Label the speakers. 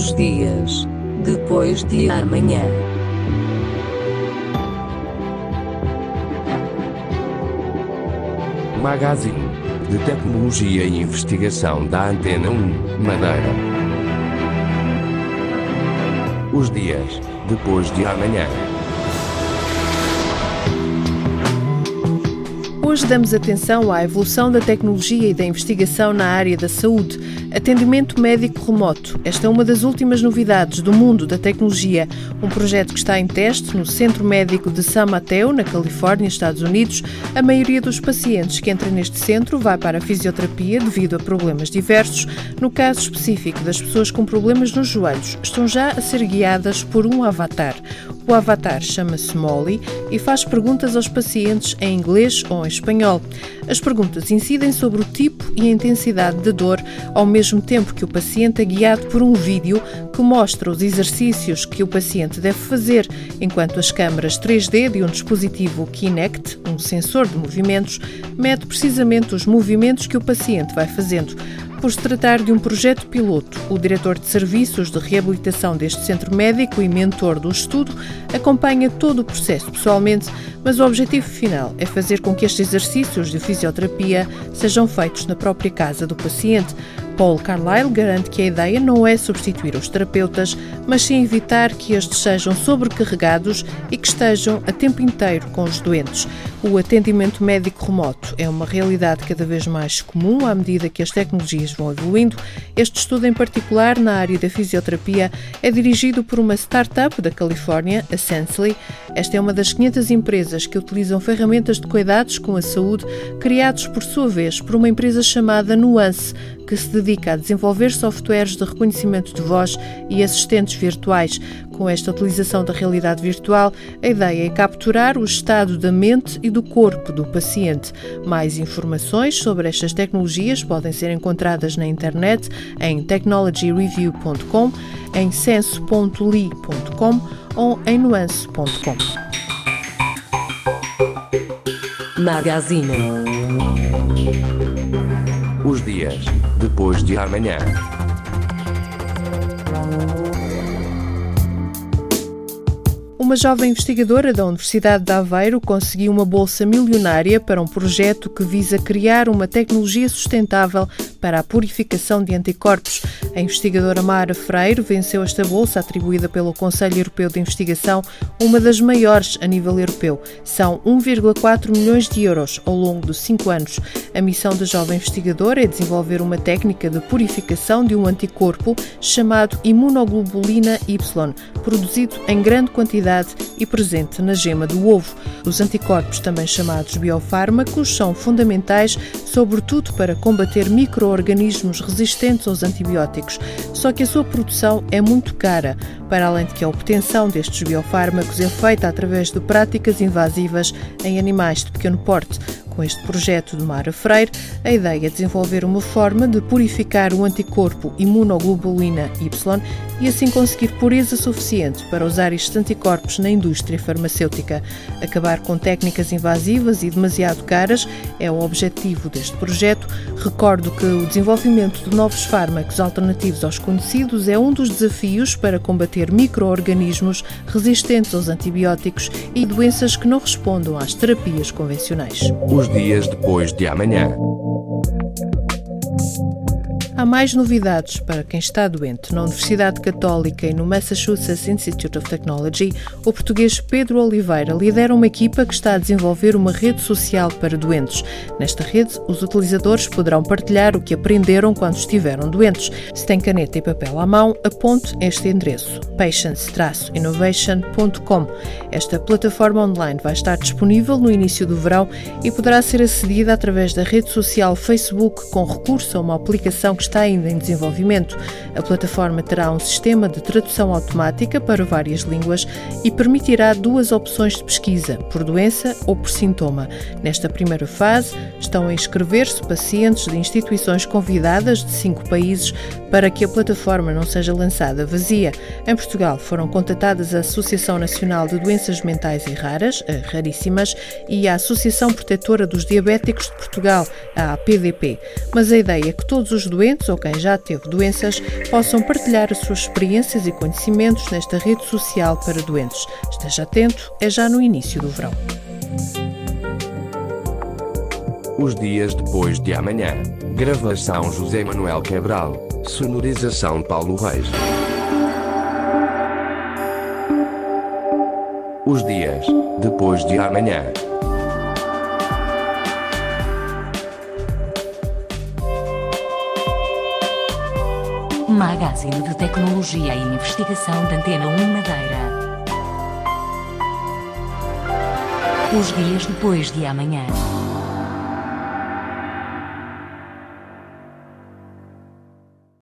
Speaker 1: Os dias depois de amanhã.
Speaker 2: Magazine de Tecnologia e Investigação da Antena 1, Madeira. Os dias depois de amanhã.
Speaker 3: Hoje damos atenção à evolução da tecnologia e da investigação na área da saúde. Atendimento médico remoto. Esta é uma das últimas novidades do mundo da tecnologia. Um projeto que está em teste no Centro Médico de San Mateo, na Califórnia, Estados Unidos. A maioria dos pacientes que entram neste centro vai para a fisioterapia devido a problemas diversos. No caso específico das pessoas com problemas nos joelhos, estão já a ser guiadas por um avatar. O avatar chama-se Molly e faz perguntas aos pacientes em inglês ou em espanhol. As perguntas incidem sobre o tipo e a intensidade de dor, ao mesmo tempo que o paciente é guiado por um vídeo que mostra os exercícios que o paciente deve fazer, enquanto as câmaras 3D de um dispositivo Kinect, um sensor de movimentos, mede precisamente os movimentos que o paciente vai fazendo. Por se tratar de um projeto piloto, o diretor de serviços de reabilitação deste centro médico e mentor do estudo acompanha todo o processo pessoalmente, mas o objetivo final é fazer com que estes exercícios de fisioterapia sejam feitos na própria casa do paciente. Paul Carlyle garante que a ideia não é substituir os terapeutas, mas sim evitar que estes sejam sobrecarregados e que estejam a tempo inteiro com os doentes. O atendimento médico remoto é uma realidade cada vez mais comum à medida que as tecnologias vão evoluindo. Este estudo, em particular na área da fisioterapia, é dirigido por uma startup da Califórnia, a Sensely. Esta é uma das 500 empresas que utilizam ferramentas de cuidados com a saúde, criados por sua vez por uma empresa chamada Nuance, que se dedica a desenvolver softwares de reconhecimento de voz e assistentes virtuais. Com esta utilização da realidade virtual, a ideia é capturar o estado da mente e do corpo do paciente. Mais informações sobre estas tecnologias podem ser encontradas na internet em technologyreview.com, em senso.li.com ou em nuance.com.
Speaker 1: Magazine.
Speaker 2: Os dias depois de amanhã.
Speaker 3: Uma jovem investigadora da Universidade de Aveiro conseguiu uma bolsa milionária para um projeto que visa criar uma tecnologia sustentável para a purificação de anticorpos. A investigadora Mara Freire venceu esta bolsa atribuída pelo Conselho Europeu de Investigação, uma das maiores a nível europeu. São 1,4 milhões de euros ao longo de cinco anos. A missão da jovem investigadora é desenvolver uma técnica de purificação de um anticorpo chamado imunoglobulina Y, produzido em grande quantidade e presente na gema do ovo. Os anticorpos, também chamados biofármacos, são fundamentais, sobretudo para combater micro-organismos resistentes aos antibióticos. Só que a sua produção é muito cara, para além de que a obtenção destes biofármacos é feita através de práticas invasivas em animais de pequeno porte. Com este projeto de Mara Freire, a ideia é desenvolver uma forma de purificar o anticorpo imunoglobulina Y e assim conseguir pureza suficiente para usar estes anticorpos na indústria farmacêutica. Acabar com técnicas invasivas e demasiado caras é o objetivo deste projeto. Recordo que o desenvolvimento de novos fármacos alternativos aos conhecidos é um dos desafios para combater micro-organismos resistentes aos antibióticos e doenças que não respondam às terapias convencionais.
Speaker 2: Os dias depois de amanhã.
Speaker 3: Há mais novidades para quem está doente. Na Universidade Católica e no Massachusetts Institute of Technology, o português Pedro Oliveira lidera uma equipa que está a desenvolver uma rede social para doentes. Nesta rede, os utilizadores poderão partilhar o que aprenderam quando estiveram doentes. Se tem caneta e papel à mão, aponte este endereço: patience-innovation.com. Esta plataforma online vai estar disponível no início do verão e poderá ser acedida através da rede social Facebook com recurso a uma aplicação que está ainda em desenvolvimento. A plataforma terá um sistema de tradução automática para várias línguas e permitirá duas opções de pesquisa, por doença ou por sintoma. Nesta primeira fase, estão a inscrever-se pacientes de instituições convidadas de cinco países para que a plataforma não seja lançada vazia. Em Portugal foram contatadas a Associação Nacional de Doenças Mentais e Raras, Raríssimas, e a Associação Protetora dos Diabéticos de Portugal, a APDP. Mas a ideia é que todos os doentes doentes ou quem já teve doenças possam partilhar as suas experiências e conhecimentos nesta rede social para doentes. Esteja atento, é já no início do verão.
Speaker 2: Os dias depois de amanhã. Gravação José Manuel Cabral. Sonorização Paulo Reis. Os dias depois de amanhã.
Speaker 1: Magazine de Tecnologia e Investigação da Antena 1 Madeira. Os dias depois de amanhã.